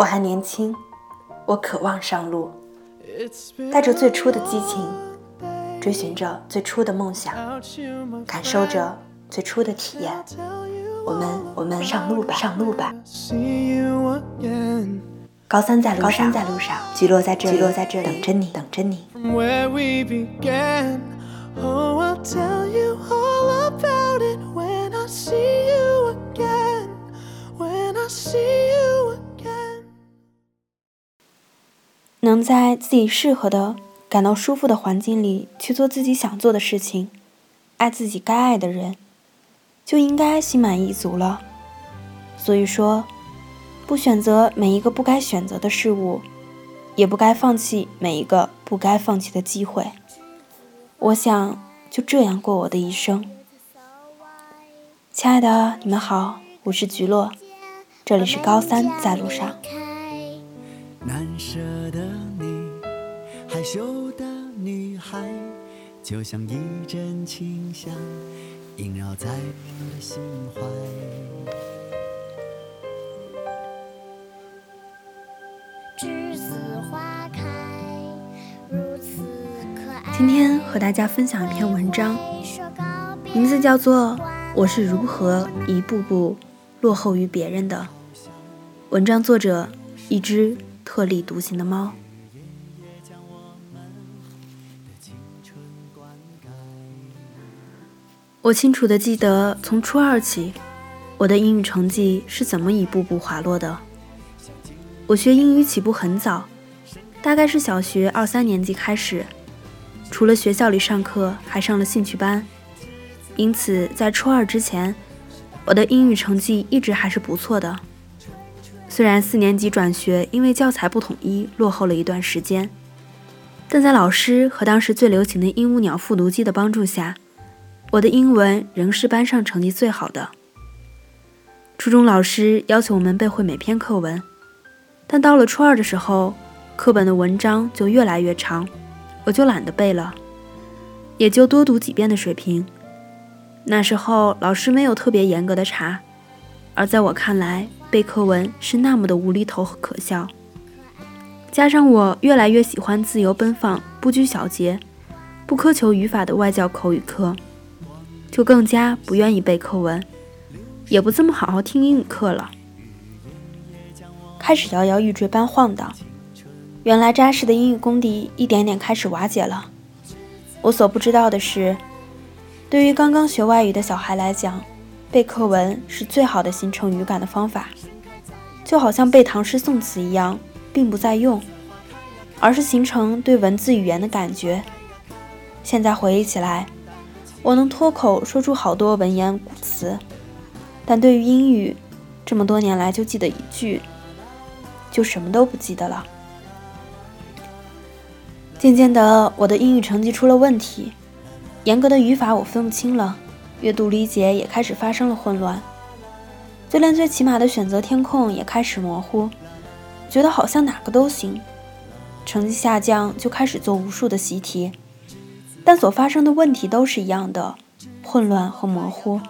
我还年轻，我渴望上路，带着最初的激情，追寻着最初的梦想，感受着最初的体验。我们，我们上路吧，上路吧。高三在路上，高三在路上，聚落在这里，落在这里，等着你，等着你。能在自己适合的、感到舒服的环境里去做自己想做的事情，爱自己该爱的人，就应该心满意足了。所以说，不选择每一个不该选择的事物，也不该放弃每一个不该放弃的机会。我想就这样过我的一生。亲爱的，你们好，我是菊落，这里是高三在路上。难舍的，害羞的女孩，就像一阵清香，萦绕在我的心怀。栀子花开，如此可爱。今天和大家分享一篇文章，名字叫做《我是如何一步步落后于别人的》。文章作者：一只。特立独行的猫。我清楚的记得，从初二起，我的英语成绩是怎么一步步滑落的。我学英语起步很早，大概是小学二三年级开始，除了学校里上课，还上了兴趣班，因此在初二之前，我的英语成绩一直还是不错的。虽然四年级转学，因为教材不统一，落后了一段时间，但在老师和当时最流行的鹦鹉鸟复读机的帮助下，我的英文仍是班上成绩最好的。初中老师要求我们背会每篇课文，但到了初二的时候，课本的文章就越来越长，我就懒得背了，也就多读几遍的水平。那时候老师没有特别严格的查，而在我看来。背课文是那么的无厘头和可笑，加上我越来越喜欢自由奔放、不拘小节、不苛求语法的外教口语课，就更加不愿意背课文，也不这么好好听英语课了。开始摇摇欲坠般晃荡，原来扎实的英语功底一点点开始瓦解了。我所不知道的是，对于刚刚学外语的小孩来讲，背课文是最好的形成语感的方法，就好像背唐诗宋词一样，并不在用，而是形成对文字语言的感觉。现在回忆起来，我能脱口说出好多文言古词，但对于英语，这么多年来就记得一句，就什么都不记得了。渐渐的，我的英语成绩出了问题，严格的语法我分不清了。阅读理解也开始发生了混乱，就连最起码的选择填空也开始模糊，觉得好像哪个都行。成绩下降，就开始做无数的习题，但所发生的问题都是一样的，混乱和模糊。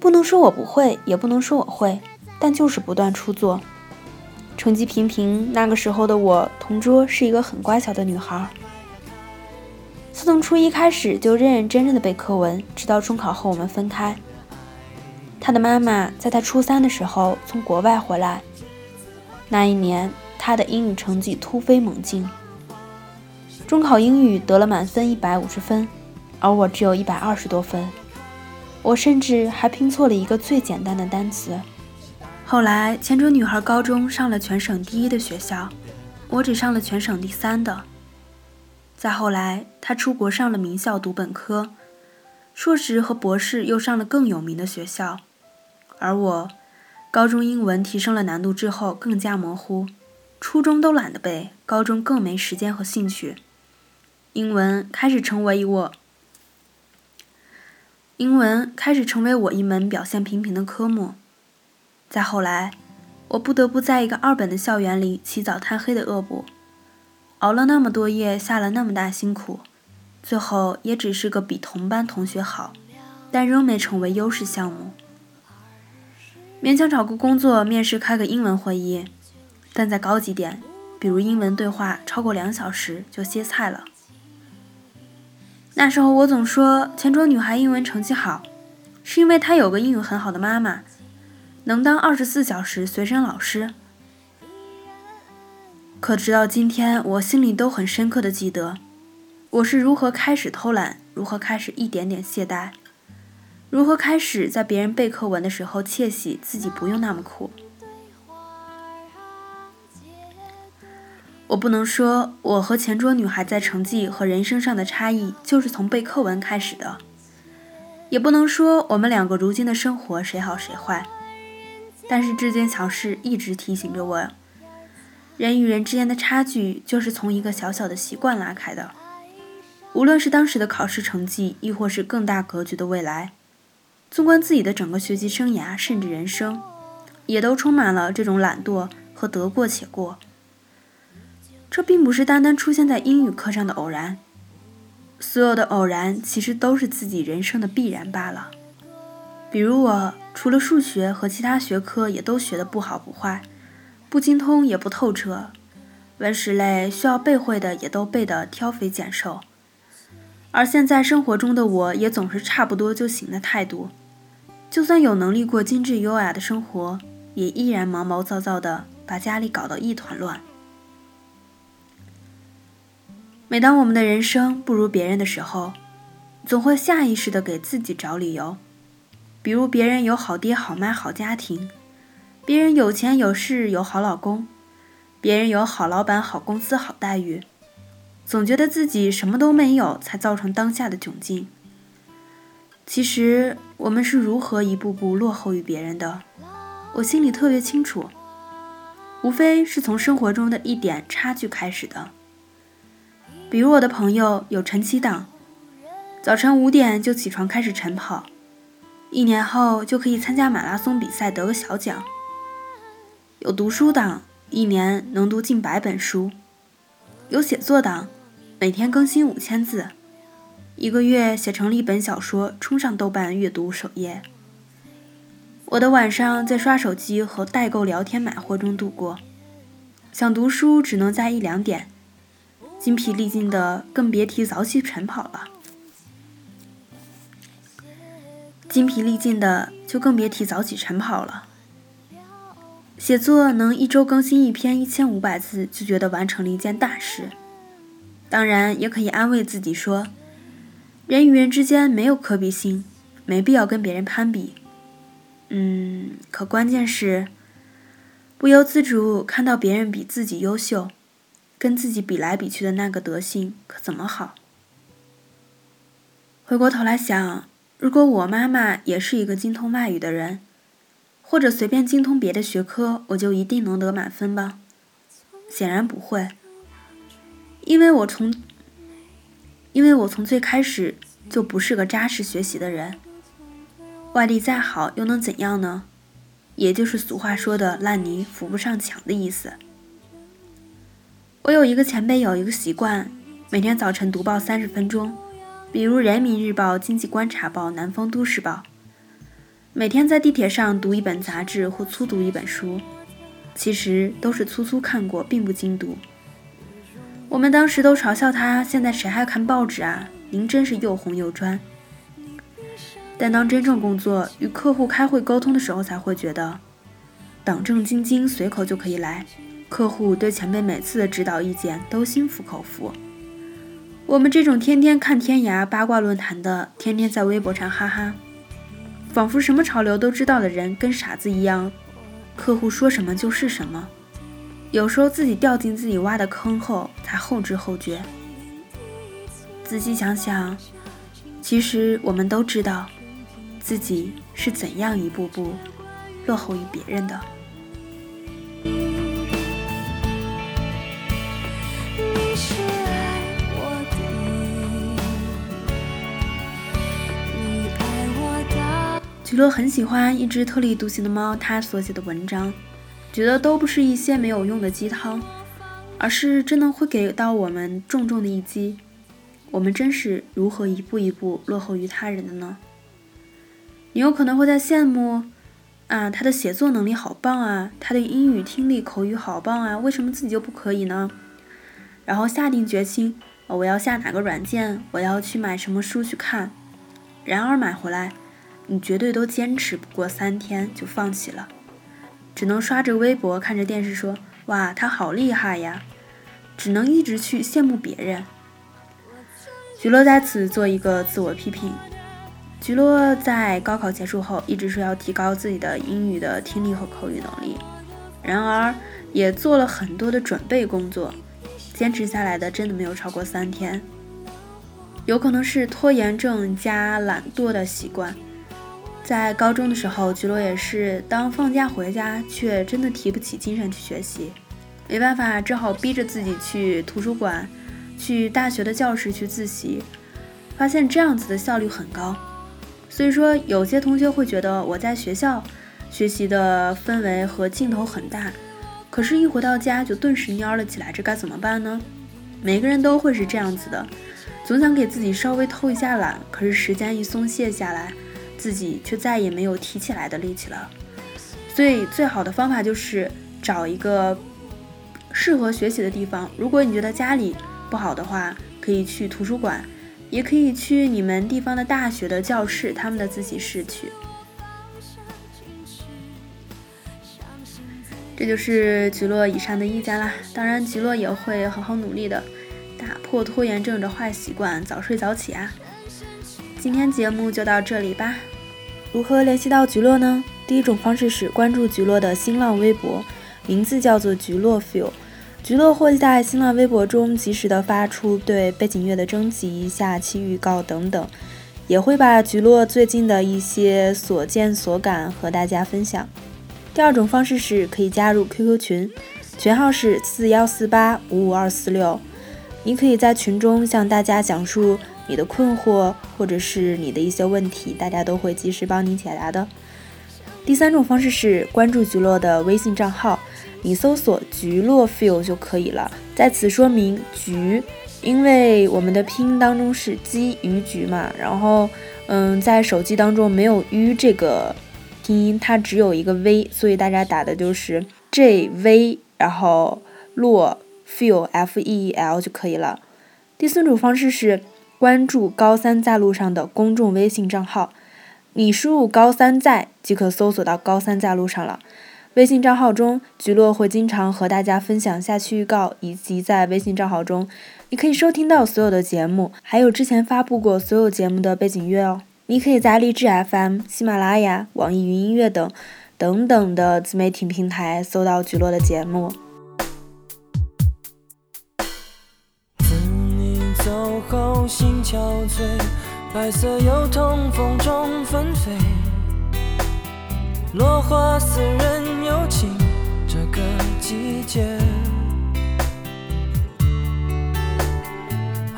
不能说我不会，也不能说我会，但就是不断出错，成绩平平。那个时候的我，同桌是一个很乖巧的女孩。自从初一开始就认认真真的背课文，直到中考后我们分开。他的妈妈在他初三的时候从国外回来，那一年他的英语成绩突飞猛进，中考英语得了满分一百五十分，而我只有一百二十多分，我甚至还拼错了一个最简单的单词。后来前州女孩高中上了全省第一的学校，我只上了全省第三的。再后来，她出国上了名校读本科，硕士和博士又上了更有名的学校，而我，高中英文提升了难度之后更加模糊，初中都懒得背，高中更没时间和兴趣，英文开始成为我，英文开始成为我一门表现平平的科目。再后来，我不得不在一个二本的校园里起早贪黑的恶补。熬了那么多夜，下了那么大辛苦，最后也只是个比同班同学好，但仍没成为优势项目。勉强找个工作，面试开个英文会议，但再高级点，比如英文对话超过两小时就歇菜了。那时候我总说前桌女孩英文成绩好，是因为她有个英语很好的妈妈，能当二十四小时随身老师。可直到今天，我心里都很深刻的记得，我是如何开始偷懒，如何开始一点点懈怠，如何开始在别人背课文的时候窃喜自己不用那么苦。我不能说我和前桌女孩在成绩和人生上的差异就是从背课文开始的，也不能说我们两个如今的生活谁好谁坏。但是这件小事一直提醒着我，人与人之间的差距就是从一个小小的习惯拉开的。无论是当时的考试成绩，亦或是更大格局的未来，纵观自己的整个学习生涯，甚至人生，也都充满了这种懒惰和得过且过。这并不是单单出现在英语课上的偶然，所有的偶然其实都是自己人生的必然罢了。比如我，除了数学和其他学科也都学得不好不坏，不精通也不透彻，文史类需要背会的也都背得挑肥拣瘦，而现在生活中的我也总是差不多就行的态度，就算有能力过精致优雅的生活，也依然毛毛躁躁的把家里搞得一团乱。每当我们的人生不如别人的时候，总会下意识地给自己找理由，比如别人有好爹好妈好家庭，别人有钱有势有好老公，别人有好老板好公司好待遇，总觉得自己什么都没有，才造成当下的窘境。其实我们是如何一步步落后于别人的，我心里特别清楚，无非是从生活中的一点差距开始的。比如我的朋友有晨起党，早晨五点就起床开始晨跑，一年后就可以参加马拉松比赛得个小奖；有读书党，一年能读近百本书；有写作党，每天更新五千字，一个月写成了一本小说，冲上豆瓣阅读首页。我的晚上在刷手机和代购聊天买货中度过，想读书只能在一两点。精疲力尽的，更别提早起晨跑了。精疲力尽的，就更别提早起晨跑了。写作能一周更新一篇一千五百字，就觉得完成了一件大事。当然，也可以安慰自己说，人与人之间没有可比性，没必要跟别人攀比。嗯，可关键是，不由自主看到别人比自己优秀。跟自己比来比去的那个德性可怎么好？回过头来想，如果我妈妈也是一个精通外语的人，或者随便精通别的学科，我就一定能得满分吧？显然不会，因为我从，因为我从最开始就不是个扎实学习的人。外力再好又能怎样呢？也就是俗话说的“烂泥扶不上墙”的意思。我有一个前辈，有一个习惯，每天早晨读报三十分钟，比如《人民日报》《经济观察报》《南方都市报》。每天在地铁上读一本杂志或粗读一本书，其实都是粗粗看过，并不精读。我们当时都嘲笑他：“现在谁还看报纸啊？您真是又红又专。”但当真正工作与客户开会沟通的时候，才会觉得，党正经经，随口就可以来。客户对前辈每次的指导意见都心服口服。我们这种天天看天涯八卦论坛的，天天在微博上哈哈，仿佛什么潮流都知道的人，跟傻子一样。客户说什么就是什么，有时候自己掉进自己挖的坑后，才后知后觉。仔细想想，其实我们都知道，自己是怎样一步步落后于别人的。许多很喜欢一只特立独行的猫，它所写的文章，觉得都不是一些没有用的鸡汤，而是真的会给到我们重重的一击。我们真是如何一步一步落后于他人的呢？你有可能会在羡慕，啊，他的写作能力好棒啊，他的英语听力口语好棒啊，为什么自己就不可以呢？然后下定决心，我要下哪个软件，我要去买什么书去看。然而买回来，你绝对都坚持不过三天就放弃了，只能刷着微博，看着电视说：“哇，他好厉害呀！”只能一直去羡慕别人。菊落在此做一个自我批评。菊落在高考结束后一直说要提高自己的英语的听力和口语能力，然而也做了很多的准备工作，坚持下来的真的没有超过三天。有可能是拖延症加懒惰的习惯。在高中的时候，菊落也是当放假回家，却真的提不起精神去学习，没办法，只好逼着自己去图书馆，去大学的教室去自习，发现这样子的效率很高。所以说，有些同学会觉得我在学校学习的氛围和劲头很大，可是，一回到家就顿时蔫了起来，这该怎么办呢？每个人都会是这样子的，总想给自己稍微偷一下懒，可是时间一松懈下来，自己却再也没有提起来的力气了。所以，最好的方法就是找一个适合学习的地方。如果你觉得家里不好的话，可以去图书馆。也可以去你们地方的大学的教室，他们的自习室去。这就是菊落以上的意见啦。当然，菊落也会好好努力的，打破拖延症的坏习惯，早睡早起啊。今天节目就到这里吧。如何联系到菊落呢？第一种方式是关注菊落的新浪微博，名字叫做菊落 feel。菊落会在新浪微博中及时的发出对背景乐的征集、下期预告等等，也会把菊落最近的一些所见所感和大家分享。第二种方式是可以加入 QQ 群，群号是四幺四八五五二四六，你可以在群中向大家讲述你的困惑或者是你的一些问题，大家都会及时帮你解答的。第三种方式是关注菊落的微信账号。你搜索“菊落 feel” 就可以了。在此说明“菊”，因为我们的拼音当中是“鸡鱼菊”嘛，然后，嗯，在手机当中没有“鱼”这个拼音，它只有一个 “v”，所以大家打的就是 “j v”，然后“落 feel f e l” 就可以了。第四种方式是关注“高三在路上”的公众微信账号，你输入“高三在”即可搜索到“高三在路上”了。微信账号中，菊落会经常和大家分享下期预告，以及在微信账号中，你可以收听到所有的节目，还有之前发布过所有节目的背景乐哦。你可以在荔枝 FM、喜马拉雅、网易云音乐等等等的自媒体平台搜到菊落的节目。后，心憔悴，白色油桐风中纷飞。落花似人有情，这个季节。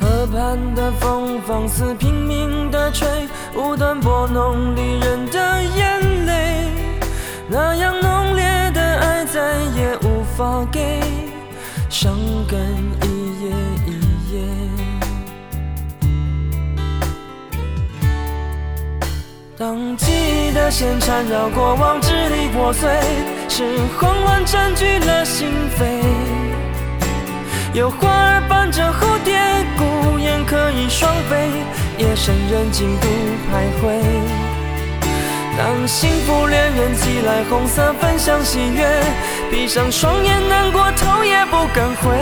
河畔的风放肆拼命的吹，无端拨弄离人的眼泪。那样浓烈的爱再也无法给，伤感当记忆的线缠绕过往，支离破碎，是慌乱占据了心扉。有花儿伴着蝴蝶，孤雁可以双飞，夜深人静独徘徊。当幸福恋人寄来红色分享喜悦，闭上双眼难过头也不敢回，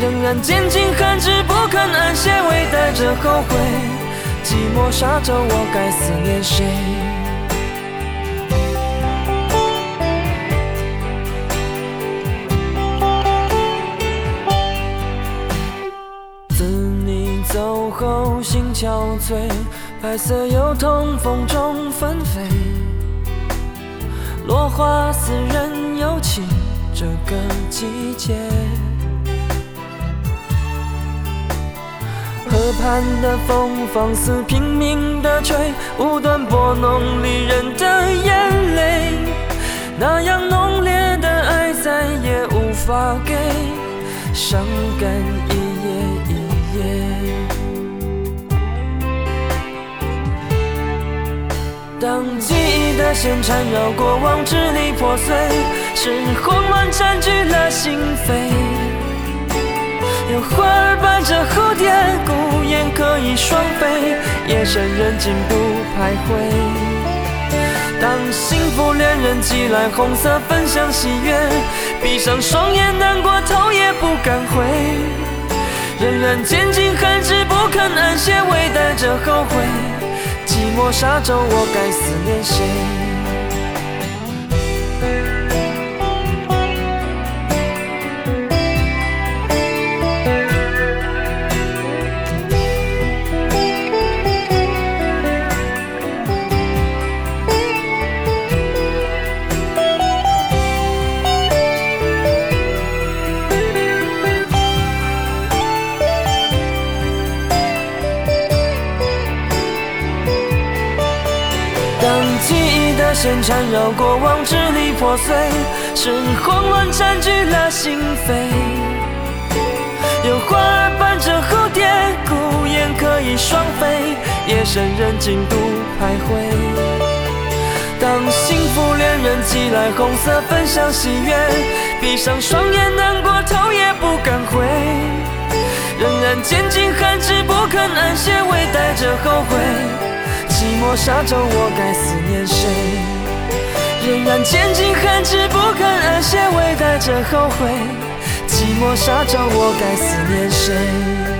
仍然坚尽寒枝不肯安歇，微带着后悔。寂寞沙着我，该思念谁？自你走后，心憔悴，白色油桐风中纷飞，落花似人有情，这个季节。河畔的风放肆拼命的吹，无端拨弄离人的眼泪。那样浓烈的爱再也无法给，伤感一夜一夜。当记忆的线缠绕过往，支离破碎，是慌乱占据了心扉。有花儿伴着蝴蝶，可以双飞，夜深人静不徘徊。当幸福恋人寄来红色分享喜悦，闭上双眼难过头也不敢回，仍然坚尽寒枝不肯安歇，微带着后悔。寂寞沙洲，我该思念谁？缠绕过往，支离破碎，是慌乱占据了心扉。有花儿伴着蝴蝶，孤雁可以双飞，夜深人静独徘徊。当幸福恋人寄来红色分享喜悦，闭上双眼难过头也不敢回，仍然坚尽寒枝不肯安歇，微带着后悔。寂寞沙洲，我该思念谁？仍然坚尽寒枝不肯安歇，微带着后悔。寂寞沙洲，我该思念谁？